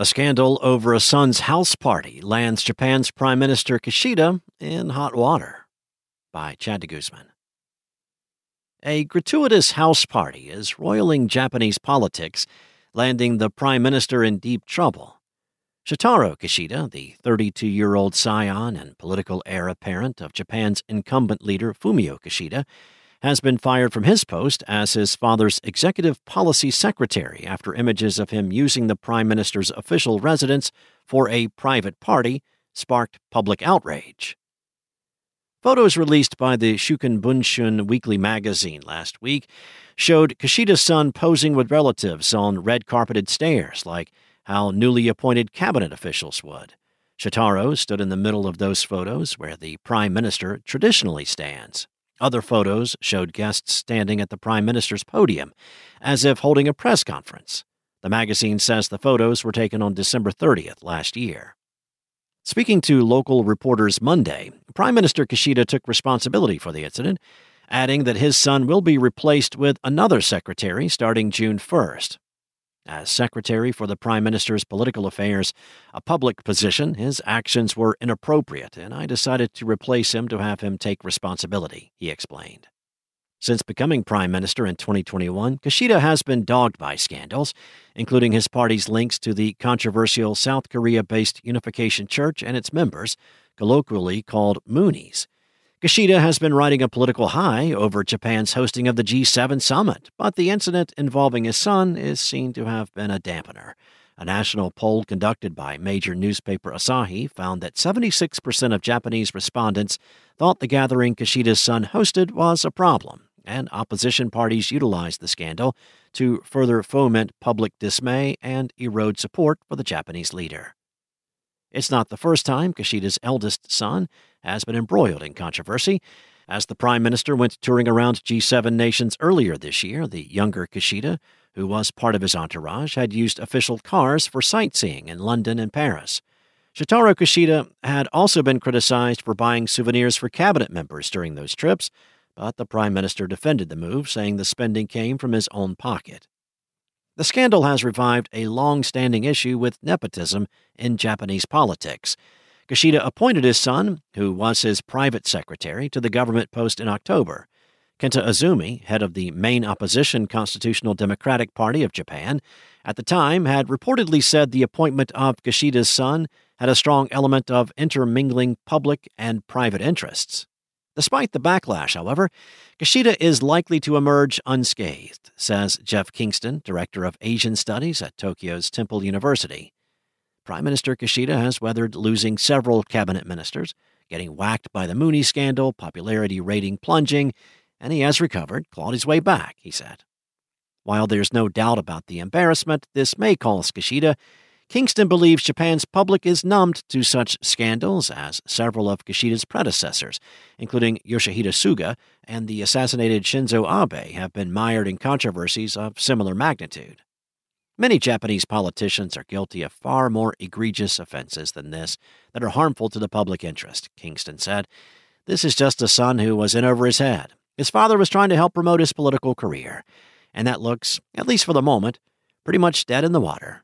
A scandal over a son's house party lands Japan's Prime Minister Kishida in hot water. By Chad de Guzman. A gratuitous house party is roiling Japanese politics, landing the Prime Minister in deep trouble. Shotaro Kishida, the 32 year old scion and political heir apparent of Japan's incumbent leader Fumio Kishida, has been fired from his post as his father's executive policy secretary after images of him using the prime minister's official residence for a private party sparked public outrage. Photos released by the Shukan Bunshun weekly magazine last week showed Kishida's son posing with relatives on red carpeted stairs, like how newly appointed cabinet officials would. Shotaro stood in the middle of those photos where the prime minister traditionally stands. Other photos showed guests standing at the Prime Minister's podium, as if holding a press conference. The magazine says the photos were taken on December 30th last year. Speaking to local reporters Monday, Prime Minister Kishida took responsibility for the incident, adding that his son will be replaced with another secretary starting June 1st. As Secretary for the Prime Minister's Political Affairs, a public position, his actions were inappropriate, and I decided to replace him to have him take responsibility, he explained. Since becoming Prime Minister in 2021, Kishida has been dogged by scandals, including his party's links to the controversial South Korea based Unification Church and its members, colloquially called Moonies Kishida has been riding a political high over Japan's hosting of the G7 summit, but the incident involving his son is seen to have been a dampener. A national poll conducted by major newspaper Asahi found that 76% of Japanese respondents thought the gathering Kishida's son hosted was a problem, and opposition parties utilized the scandal to further foment public dismay and erode support for the Japanese leader. It's not the first time Kishida's eldest son has been embroiled in controversy. As the Prime Minister went touring around G7 nations earlier this year, the younger Kishida, who was part of his entourage, had used official cars for sightseeing in London and Paris. Shotaro Kishida had also been criticized for buying souvenirs for cabinet members during those trips, but the Prime Minister defended the move, saying the spending came from his own pocket. The scandal has revived a long standing issue with nepotism in Japanese politics. Kishida appointed his son, who was his private secretary, to the government post in October. Kenta Azumi, head of the main opposition Constitutional Democratic Party of Japan, at the time had reportedly said the appointment of Kishida's son had a strong element of intermingling public and private interests. Despite the backlash, however, Kishida is likely to emerge unscathed, says Jeff Kingston, Director of Asian Studies at Tokyo's Temple University. Prime Minister Kishida has weathered losing several cabinet ministers, getting whacked by the Moonie scandal, popularity rating plunging, and he has recovered, clawed his way back, he said. While there's no doubt about the embarrassment this may cause Kishida, Kingston believes Japan's public is numbed to such scandals as several of Kishida's predecessors, including Yoshihide Suga and the assassinated Shinzo Abe, have been mired in controversies of similar magnitude. Many Japanese politicians are guilty of far more egregious offenses than this that are harmful to the public interest, Kingston said. This is just a son who was in over his head. His father was trying to help promote his political career, and that looks, at least for the moment, pretty much dead in the water.